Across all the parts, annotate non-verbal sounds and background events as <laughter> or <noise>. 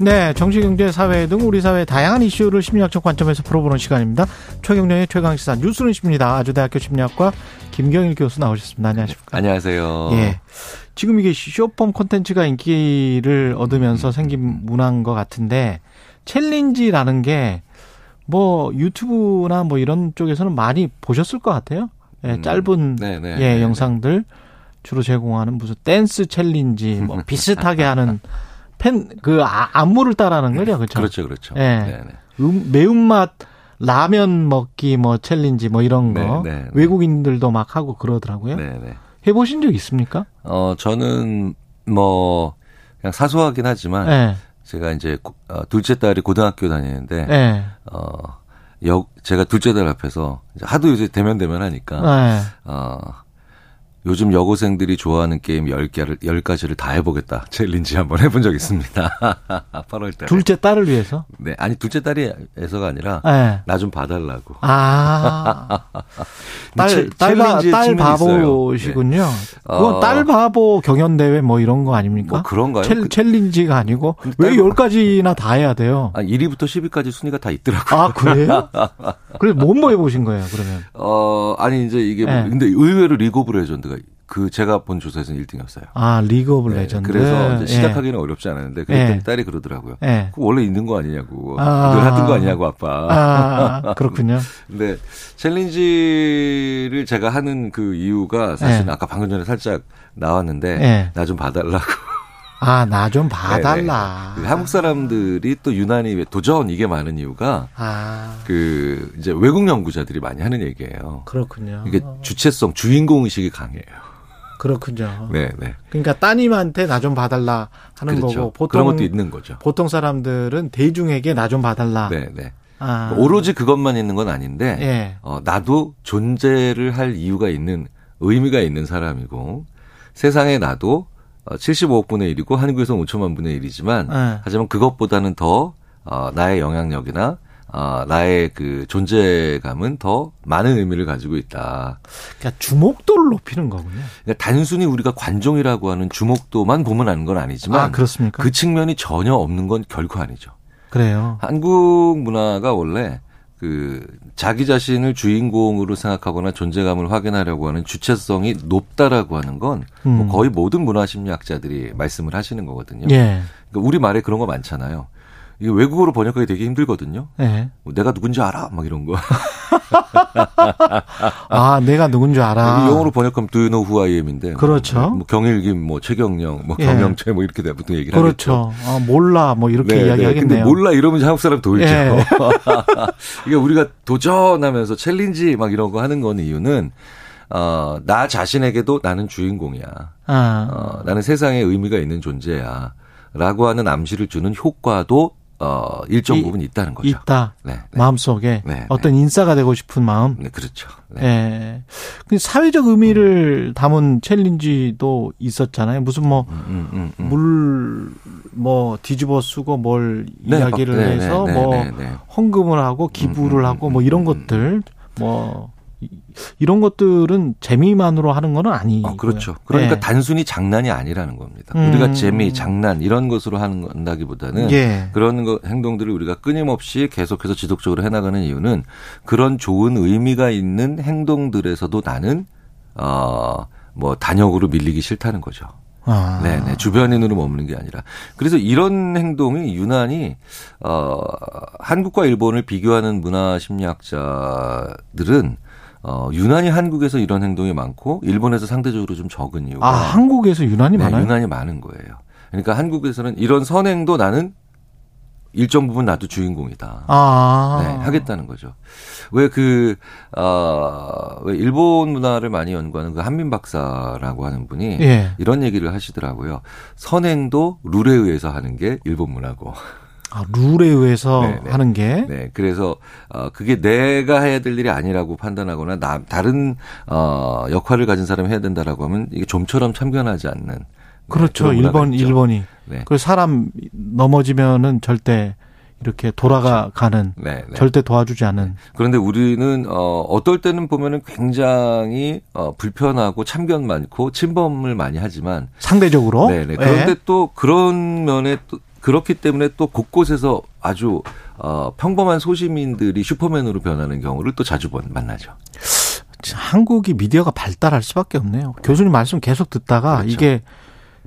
네, 정치, 경제, 사회 등 우리 사회 다양한 이슈를 심리학적 관점에서 풀어보는 시간입니다. 최경련의 최강시사 뉴스는 십니다. 아주대학교 심리학과 김경일 교수 나오셨습니다. 안녕하십니까? 안녕하세요. 예. 지금 이게 쇼폼 콘텐츠가 인기를 얻으면서 생긴 문화인 것 같은데 challenge라는 게 뭐 유튜브나 뭐 이런 쪽에서는 많이 보셨을 것 같아요. 예, 음, 짧은 네네, 예, 네네. 영상들 주로 제공하는 무슨 댄스 challenge 뭐 <laughs> 비슷하게 하는 팬그 안무를 따라하는 거죠, 그렇죠? 그렇죠, 그렇죠. 예. 네네. 음, 매운맛 라면 먹기 뭐 challenge 뭐 이런 거 네, 네, 네. 외국인들도 막 하고 그러더라고요. 네네. 해보신 적 있습니까? 어, 저는 뭐, 그냥 사소하긴 하지만, 예, 제가 이제 고- 어, 둘째 딸이 고등학교 다니는데, 예, 어, 여, 제가 둘째 딸 앞에서 하도 이제 데면데면 하니까, 예. 어, 요즘 여고생들이 좋아하는 게임 10개를, 10가지를 다 해보겠다. challenge 한번 해본 적 있습니다. <laughs> 8월 달에. 둘째 딸을 위해서. 네. 아니, 둘째 딸 위해서가 아니라, 예. 나좀 봐달라고. 아, <laughs> 딸, chall- 딸, 딸. 바보시군요. 그건 어. 딸 바보 경연대회 뭐 이런 거 아닙니까? 뭐 그런가요? 챌, 그- 챌린지가 아니고, 왜 딸- 열가지나 다 해야 돼요? 아, 1위부터 10위까지 순위가 다 있더라고요. 아, 그래요? <laughs> 그래서 뭐뭐 해보신 거예요, 그러면? 어, 아니, 이제 이게, 뭐- 네. 근데 의외로 League of Legends가 그 제가 본 조사에서는 1등이었어요. 아, League of Legends. 그래서 이제 예. 시작하기는 어렵지 않았는데, 그랬더니 예. 딸이 그러더라고요. 예. 원래 있는 거 아니냐고. 아. 늘 하던 거 아니냐고, 아빠. 아, 그렇군요. <laughs> 근데 challenge를 제가 하는 그 이유가 사실 네. 아까 방금 전에 살짝 나왔는데, 네. 나좀 봐달라고. 아, 나 좀 봐달라. 네, 네. 한국 사람들이 또 유난히 왜 도전 이게 많은 이유가 아, 그 이제 외국 연구자들이 많이 하는 얘기예요. 그렇군요. 이게 주체성, 주인공 의식이 강해요. 그렇군요. 네, 네. 그러니까 따님한테 나 좀 봐달라 하는 그렇죠. 거고 보통 그런 것도 있는 거죠. 보통 사람들은 대중에게 나 좀 봐달라. 네, 네. 아, 오로지 그것만 있는 건 아닌데, 예. 어, 나도 존재를 할 이유가 있는, 의미가 있는 사람이고, 세상에 나도 어, 75억 분의 1이고, 한국에서는 5천만 분의 1이지만, 예. 하지만 그것보다는 더, 어, 나의 영향력이나, 어, 나의 그 존재감은 더 많은 의미를 가지고 있다. 그러니까 주목도를 높이는 거군요. 그러니까 단순히 우리가 관종이라고 하는 주목도만 보면 아는 건 아니지만, 아, 그렇습니까? 그 측면이 전혀 없는 건 결코 아니죠. 그래요. 한국 문화가 원래 그 자기 자신을 주인공으로 생각하거나 존재감을 확인하려고 하는 주체성이 높다라고 하는 건뭐 음. 거의 모든 문화 심리학자들이 말씀을 하시는 거거든요. 예. 그러니까 우리 말에 그런 거 많잖아요. 이게 외국어로 번역하기 되게 힘들거든요. 예. 뭐 내가 누군지 알아? 막 이런 거. 아, 내가 누군 줄 알아. 영어로 번역하면 Do you know who I am인데. 그렇죠. 뭐 경일김, 뭐 최경영, 뭐 예. 경영채 뭐 이렇게 보통 얘기를 하겠죠. 그렇죠. 아, 몰라. 뭐 이렇게 네, 네. 이야기하겠네요. 근데 몰라 이러면 한국 사람 돌죠. 예. <laughs> 이게 우리가 도전하면서 챌린지 막 이런 거 하는 건 이유는 어, 나 자신에게도 나는 주인공이야. 아, 어, 나는 세상에 의미가 있는 존재야. 라고 하는 암시를 주는 효과도 어, 일정 이- 부분 있다는 거죠. 있다. 네, 네. 마음속에 네, 어떤 인싸가 되고 싶은 마음. 네, 그렇죠. 네. 예. 그 사회적 의미를 담은 챌린지도 있었잖아요. 무슨 뭐, 음, 음, 음. 물, 뭐, 뒤집어 쓰고 뭘 네, 이야기를 네, 해서 네, 뭐, 네, 네. 헌금을 하고 기부를 음, 음, 하고 음, 뭐 이런 음, 것들, 뭐, 이- 이런 것들은 재미만으로 하는 거는 아니고. 어, 그렇죠. 그러니까 예. 단순히 장난이 아니라는 겁니다. 음. 우리가 재미, 장난 이런 것으로 하는 건다기보다는 예. 그런 거, 행동들을 우리가 끊임없이 계속해서 지속적으로 해나가는 이유는 그런 좋은 의미가 있는 행동들에서도 나는 어뭐 단역으로 밀리기 싫다는 거죠. 아. 네네 주변인으로 머무는 게 아니라 그래서 이런 행동이 유난히 어 한국과 일본을 비교하는 문화 심리학자들은 어 유난히 한국에서 이런 행동이 많고 일본에서 상대적으로 좀 적은 이유가 아, 한국에서 유난히 네, 많아요? 유난히 많은 거예요. 그러니까 한국에서는 이런 선행도 나는 일정 부분 나도 주인공이다. 아. 네, 하겠다는 거죠. 왜 그, 어, 왜 일본 문화를 많이 연구하는 그 한민 박사라고 하는 분이 예. 이런 얘기를 하시더라고요. 선행도 룰에 의해서 하는 게 일본 문화고. 아, 룰에 의해서 네, 네. 하는 게 네, 그래서 어 그게 내가 해야 될 일이 아니라고 판단하거나 나, 다른 어 역할을 가진 사람이 해야 된다라고 하면 이게 좀처럼 참견하지 않는 네, 그렇죠. 그런 문화가 1번 있죠. 1번이. 네. 그 사람 넘어지면은 절대 이렇게 돌아가 가는 네, 네. 절대 도와주지 않은 그런데 우리는 어 어떨 때는 보면은 굉장히 어 불편하고 참견 많고 침범을 많이 하지만 상대적으로 네네. 그런데 또 그런 면에 또 그렇기 때문에 또 곳곳에서 아주 어 평범한 소시민들이 슈퍼맨으로 변하는 경우를 또 자주 번- 만나죠. 한국이 미디어가 발달할 수밖에 없네요. 교수님 말씀 계속 듣다가 그렇죠. 이게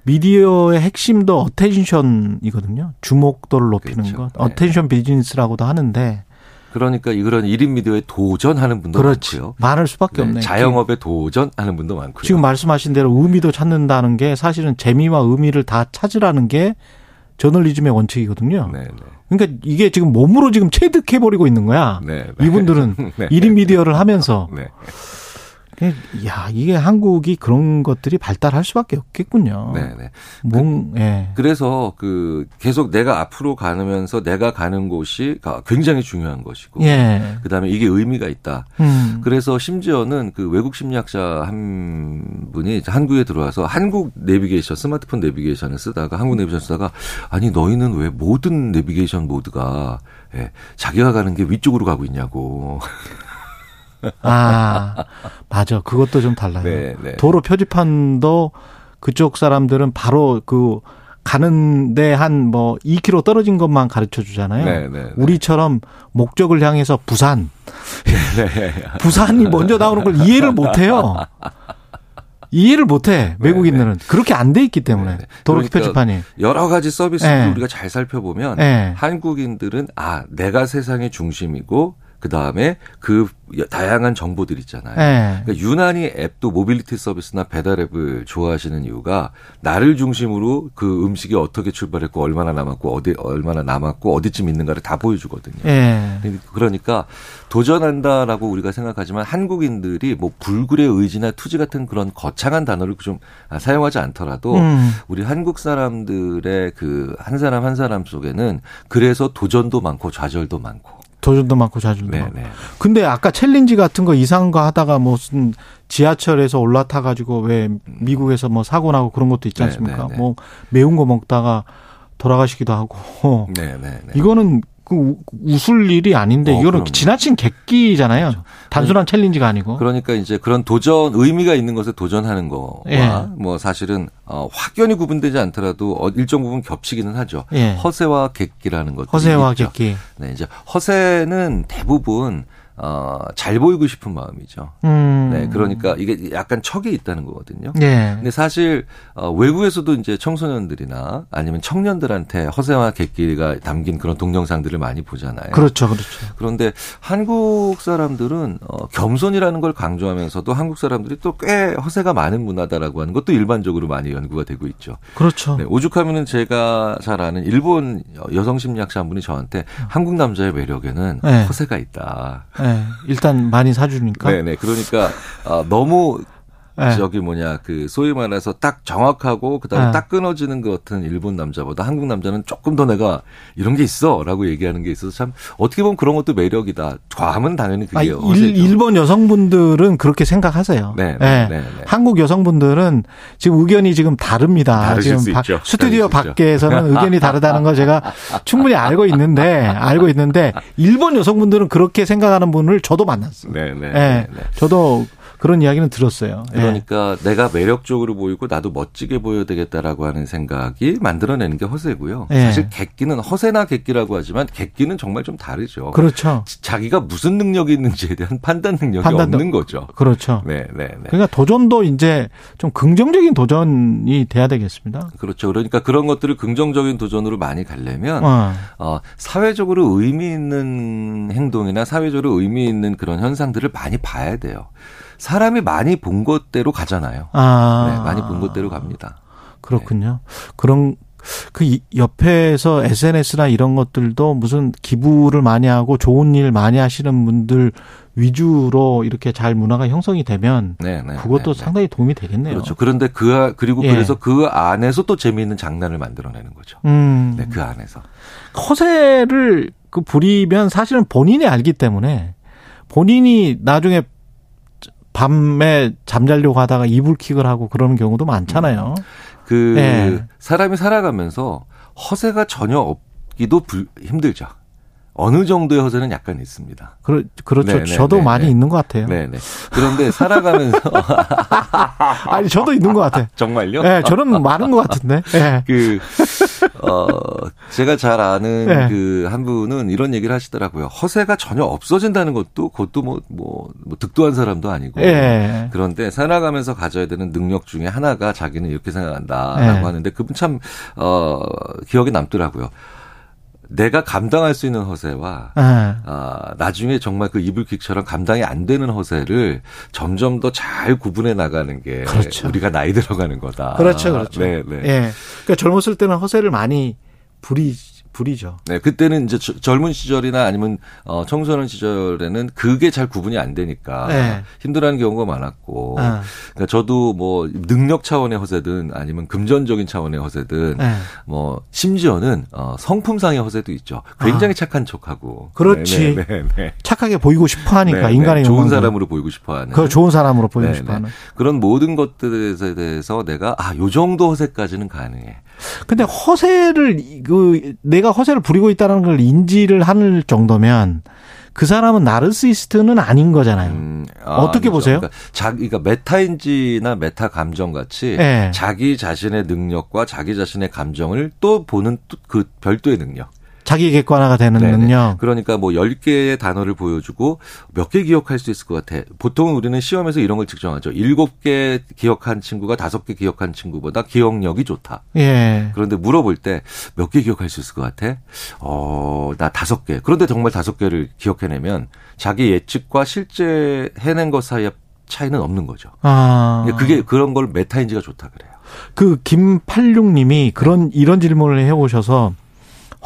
미디어의 핵심도 attention이거든요. 주목도를 높이는 그렇죠. 것. 네. attention business라고도 하는데 그러니까 이런 1인 미디어에 도전하는 분도 그렇지. 많고요. 많을 수밖에 네, 없네. 자영업에 도전하는 분도 많고요. 지금 말씀하신 대로 의미도 찾는다는 게 사실은 재미와 의미를 다 찾으라는 게 저널리즘의 원칙이거든요. 네, 네. 그러니까 이게 지금 몸으로 지금 체득해 버리고 있는 거야. 네, 네. 이분들은 <laughs> 네. 일 1인 미디어를 하면서 네. 야, 이게 한국이 그런 것들이 발달할 수밖에 없겠군요. 네, 네. 뭔 예. 그래서 그 계속 내가 앞으로 가면서 내가 가는 곳이 굉장히 중요한 것이고 예. 그다음에 이게 의미가 있다. 음. 그래서 심지어는 그 외국 심리학자 한 분이 한국에 들어와서 한국 내비게이션 스마트폰 내비게이션을 쓰다가 한국 내비게이션 쓰다가 아니 너희는 왜 모든 내비게이션 모드가 예, 자기가 가는 게 위쪽으로 가고 있냐고. <laughs> 아, 맞아. 그것도 좀 달라요. 네, 네. 도로 표지판도 그쪽 사람들은 바로 그 가는데 한 뭐 2km 떨어진 것만 가르쳐 주잖아요. 네, 네, 네. 우리처럼 목적을 향해서 부산. <laughs> 네. 부산이 먼저 나오는 걸 이해를 못 해요. 이해를 못 해. 외국인들은. 그렇게 안 돼 있기 때문에. 네, 네. 도로 그러니까 표지판이. 여러 가지 서비스를 네. 우리가 잘 살펴보면 네. 한국인들은 아 내가 세상의 중심이고 그 다음에 그 다양한 정보들 있잖아요. 예. 그러니까 유난히 앱도 모빌리티 서비스나 배달 앱을 좋아하시는 이유가 나를 중심으로 그 음식이 어떻게 출발했고 얼마나 남았고 어디 얼마나 남았고 어디쯤 있는가를 다 보여주거든요. 예. 그러니까 도전한다라고 우리가 생각하지만 한국인들이 뭐 불굴의 의지나 투지 같은 그런 거창한 단어를 좀 사용하지 않더라도 음. 우리 한국 사람들의 그 한 사람 한 사람 속에는 그래서 도전도 많고 좌절도 많고. 도전도 많고 자질도 네, 많고. 네. 근데 아까 챌린지 같은 거 이상한 거 하다가 무슨 지하철에서 올라타 가지고 왜 미국에서 뭐 사고 나고 그런 것도 있지 네, 않습니까? 네, 네. 뭐 매운 거 먹다가 돌아가시기도 하고. 네, 네, 네. 이거는 그 우- 웃을 일이 아닌데 어, 이거는 그럼요. 그렇죠. 지나친 객기잖아요. 단순한 챌린지가 아니고. 그러니까 이제 그런 도전 의미가 있는 것에 도전하는 거와 예. 뭐 사실은 어 확연히 구분되지 않더라도 어, 일정 부분 겹치기는 하죠. 예. 허세와 객기라는 것들이 허세와 있죠. 객기. 네, 이제 허세는 대부분 어, 잘 보이고 싶은 마음이죠. 음. 네, 그러니까 이게 약간 척이 있다는 거거든요. 예. 근데 사실 어, 외국에서도 이제 청소년들이나 아니면 청년들한테 허세와 객기가 담긴 그런 동영상들을 많이 보잖아요. 그렇죠. 그렇죠. 그런데 한국 사람들은 어, 겸손이라는 걸 강조하면서도 한국 사람들이 또 꽤 허세가 많은 문화다라고 하는 것도 일반적으로 많이 연구가 되고 있죠. 그렇죠. 네, 오죽하면은 제가 잘 아는 일본 여성 심리학자 한 분이 저한테 한국 남자의 매력에는 네. 허세가 있다. 예. 일단 많이 사주니까. 네네. 그러니까 어, 너무 예. 저기 뭐냐 그 소위 말해서 딱 정확하고 그다음에 네. 딱 끊어지는 것 같은 일본 남자보다 한국 남자는 조금 더 내가 이런 게 있어라고 얘기하는 게 있어서 참 어떻게 보면 그런 것도 매력이다. 과하면 당연히 그게 아. 일, 일본 여성분들은 그렇게 생각하세요. 네, 예. 네, 네, 네. 한국 여성분들은 지금 의견이 지금 다릅니다. 지금 있죠. 스튜디오. 밖에서는 의견이 다르다는 거 제가 충분히 알고 있는데 알고 있는데 일본 여성분들은 그렇게 생각하는 분을 저도 만났어요. 네, 네, 예. 네, 네. 저도 그런 이야기는 들었어요. 예. 그러니까 내가 매력적으로 보이고 나도 멋지게 보여야 되겠다라고 하는 생각이 만들어내는 게 허세고요. 예. 사실 객기는 허세나 객기라고 하지만 객기는 정말 좀 다르죠. 그렇죠. 자기가 무슨 능력이 있는지에 대한 판단 능력이 판단도- 없는 거죠. 그렇죠. 네, 네, 네. 그러니까 도전도 이제 좀 긍정적인 도전이 돼야 되겠습니다. 그렇죠. 그러니까 그런 것들을 긍정적인 도전으로 많이 가려면 어. 어, 사회적으로 의미 있는 행동이나 사회적으로 의미 있는 그런 현상들을 많이 봐야 돼요. 사람이 많이 본 것대로 가잖아요. 아. 네, 많이 본 것대로 갑니다. 그렇군요. 그런 그 이- 옆에서 SNS나 이런 것들도 무슨 기부를 많이 하고 좋은 일 많이 하시는 분들 위주로 이렇게 잘 문화가 형성이 되면 네, 네, 그것도 네, 네. 상당히 도움이 되겠네요. 그렇죠. 그런데 그 아- 그리고 예. 그래서 그 안에서 또 재미있는 장난을 만들어내는 거죠. 음. 네, 그 안에서. 허세를 그 부리면 사실은 본인이 알기 때문에 본인이 나중에 밤에 잠자려고 하다가 이불킥을 하고 그러는 경우도 많잖아요. 그 예. 사람이 살아가면서 허세가 전혀 없기도 불- 힘들죠. 어느 정도의 허세는 약간 있습니다. 그렇, 그렇죠. 네, 네, 저도 네, 많이 네. 있는 것 같아요. 네네. 그런데 살아가면서 <laughs> 아니, 저도 있는 것 같아요. <laughs> 정말요? 예, 저는 많은 것 같은데. 예. <laughs> 그, 어, 제가 잘 아는 네. 그한 분은 이런 얘기를 하시더라고요. 허세가 전혀 없어진다는 것도 그것도 뭐, 뭐, 뭐 득도한 사람도 아니고. 예. 그런데 살아가면서 가져야 되는 능력 중에 하나가 자기는 이렇게 생각한다라고 네. 하는데 그분 참, 어, 기억에 남더라고요. 내가 감당할 수 있는 허세와 예. 아, 나중에 정말 그 이불킥처럼 감당이 안 되는 허세를 점점 더 잘 구분해 나가는 게 그렇죠. 우리가 나이 들어가는 거다. 그렇죠, 그렇죠. 네, 네. 예. 그러니까 젊었을 때는 허세를 많이 부리, 부리죠. 네, 그때는 이제 저- 젊은 시절이나 아니면 어, 청소년 시절에는 그게 잘 구분이 안 되니까 네. 힘들어하는 경우가 많았고, 아. 그러니까 저도 뭐 능력 차원의 허세든 아니면 금전적인 차원의 허세든 예. 뭐 심지어는 어, 성품상의 허세도 있죠. 굉장히 착한 척하고, 아. 그렇지. 네, 네, 네. 착하게 보이고 싶어 하니까, 네, 인간의 네. 좋은. 사람으로 보이고 싶어하는. 그 좋은 사람으로 보이고 네, 싶어 네. 하는. 그런 모든 것들에 대해서 내가 아, 요 정도 허세까지는 가능해. 근데 허세를 이- 그내 가 허세를 부리고 있다는 걸 인지를 할 정도면 그 사람은 나르시스트는 아닌 거잖아요. 음, 어떻게 아니죠. 보세요? 그러니까 자기, 그러니까 메타인지나 메타 감정 같이 네. 자기 자신의 능력과 자기 자신의 감정을 또 보는 또그 별도의 능력. 자기 객관화가 되는 네네. 능력. 그러니까 뭐 10개의 단어를 보여주고 몇 개 기억할 수 있을 것 같아. 보통은 우리는 시험에서 이런 걸 측정하죠. 7개 기억한 친구가 5개 기억한 친구보다 기억력이 좋다. 예. 그런데 물어볼 때 몇 개 기억할 수 있을 것 같아? 어, 나 다섯 개. 그런데 정말 다섯 개를 기억해내면 자기 예측과 실제 해낸 것 사이에 차이는 없는 거죠. 아. 그게 그런 걸 메타인지가 좋다 그래요. 그 김팔육님이 그런 이런 질문을 해오셔서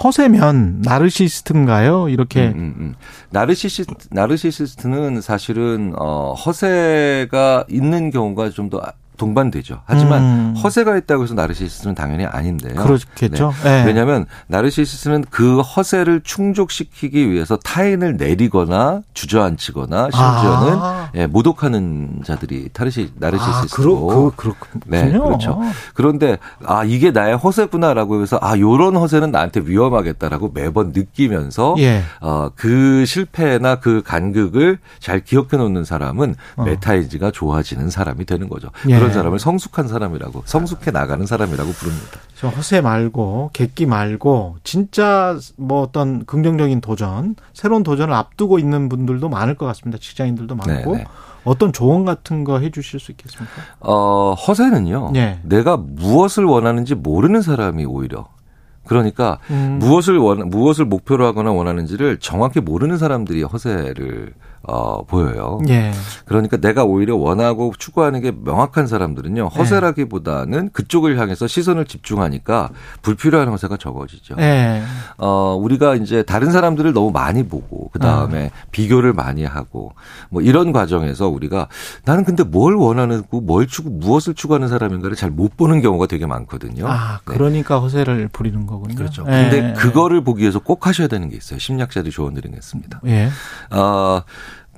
허세면 나르시스트인가요? 이렇게 음, 음, 음. 나르시시 나르시시스트는 사실은 어 허세가 있는 경우가 좀 더 동반되죠. 하지만 음. 허세가 있다고 해서 나르시시스트는 당연히 아닌데요. 그렇겠죠. 네. 예. 왜냐하면 나르시시스트는 그 허세를 충족시키기 위해서 타인을 내리거나 주저앉히거나 심지어는 아. 예, 모독하는 자들이 나르시 아, 나르시시스트고 그렇, 그, 그렇군요. 네, 그렇죠. 그런데 아 이게 나의 허세구나라고 해서 아 요런 허세는 나한테 위험하겠다라고 매번 느끼면서 예. 어, 그 실패나 그 간극을 잘 기억해 놓는 사람은 어. 메타인지가 좋아지는 사람이 되는 거죠. 예. 그런 사람을 성숙한 사람이라고 성숙해 나가는 사람이라고 부릅니다. 저 허세 말고 객기 말고 진짜 뭐 어떤 긍정적인 도전, 새로운 도전을 앞두고 있는 분들도 많을 것 같습니다. 직장인들도 많고 네, 네. 어떤 조언 같은 거 해주실 수 있겠습니까? 어, 허세는요. 예. 내가 무엇을 원하는지 모르는 사람이 오히려 그러니까 음. 무엇을 원 무엇을 목표로 하거나 원하는지를 정확히 모르는 사람들이 허세를 어, 보여요. 예. 그러니까 내가 오히려 원하고 추구하는 게 명확한 사람들은요. 네. 허세라기보다는 그쪽을 향해서 시선을 집중하니까 불필요한 허세가 적어지죠. 예. 어, 우리가 이제 다른 사람들을 너무 많이 보고, 그 다음에 아. 비교를 많이 하고, 뭐 이런 과정에서 우리가 나는 근데 뭘 원하는, 뭘 추구, 무엇을 추구하는 사람인가를 잘 못 보는 경우가 되게 많거든요. 아, 네. 그러니까 허세를 부리는 거군요. 그렇죠. 예. 근데 그거를 보기 위해서 꼭 하셔야 되는 게 있어요. 심리학자들이 조언 드리겠습니다. 예. 어,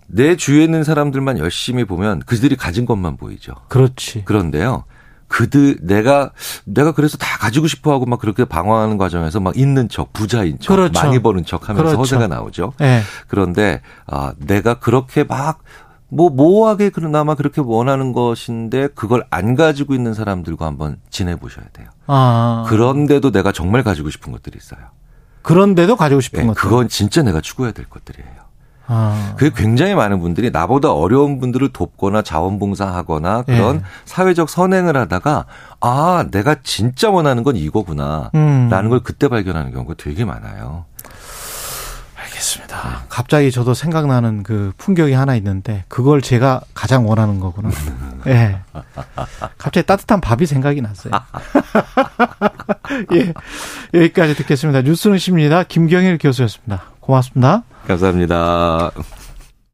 내 주위에 있는 사람들만 열심히 보면 그들이 가진 것만 보이죠. 그렇지. 그런데요. 그들 내가 내가 그래서 다 가지고 싶어 하고 막 그렇게 방황하는 과정에서 막 있는 척, 부자인 척, 그렇죠. 많이 버는 척 하면서 그렇죠. 허세가 나오죠. 예. 그런데 아, 내가 그렇게 막 뭐 모호하게 그나마 그렇게 원하는 것인데 그걸 안 가지고 있는 사람들과 한번 지내 보셔야 돼요. 아. 그런데도 내가 정말 가지고 싶은 것들이 있어요. 그런데도 가지고 싶은 예, 것들. 그건 진짜 내가 추구해야 될 것들이에요. 아. 그게 굉장히 많은 분들이 나보다 어려운 분들을 돕거나 자원봉사하거나 그런 예. 사회적 선행을 하다가 아 내가 진짜 원하는 건 이거구나 음. 라는 걸 그때 발견하는 경우가 되게 많아요. 알겠습니다. 갑자기 저도 생각나는 그 풍경이 하나 있는데 그걸 제가 가장 원하는 거구나. <laughs> 예. 갑자기 따뜻한 밥이 생각이 났어요. <laughs> 예. 여기까지 듣겠습니다. 뉴스는 십니다. 김경일 교수였습니다. 고맙습니다. 감사합니다.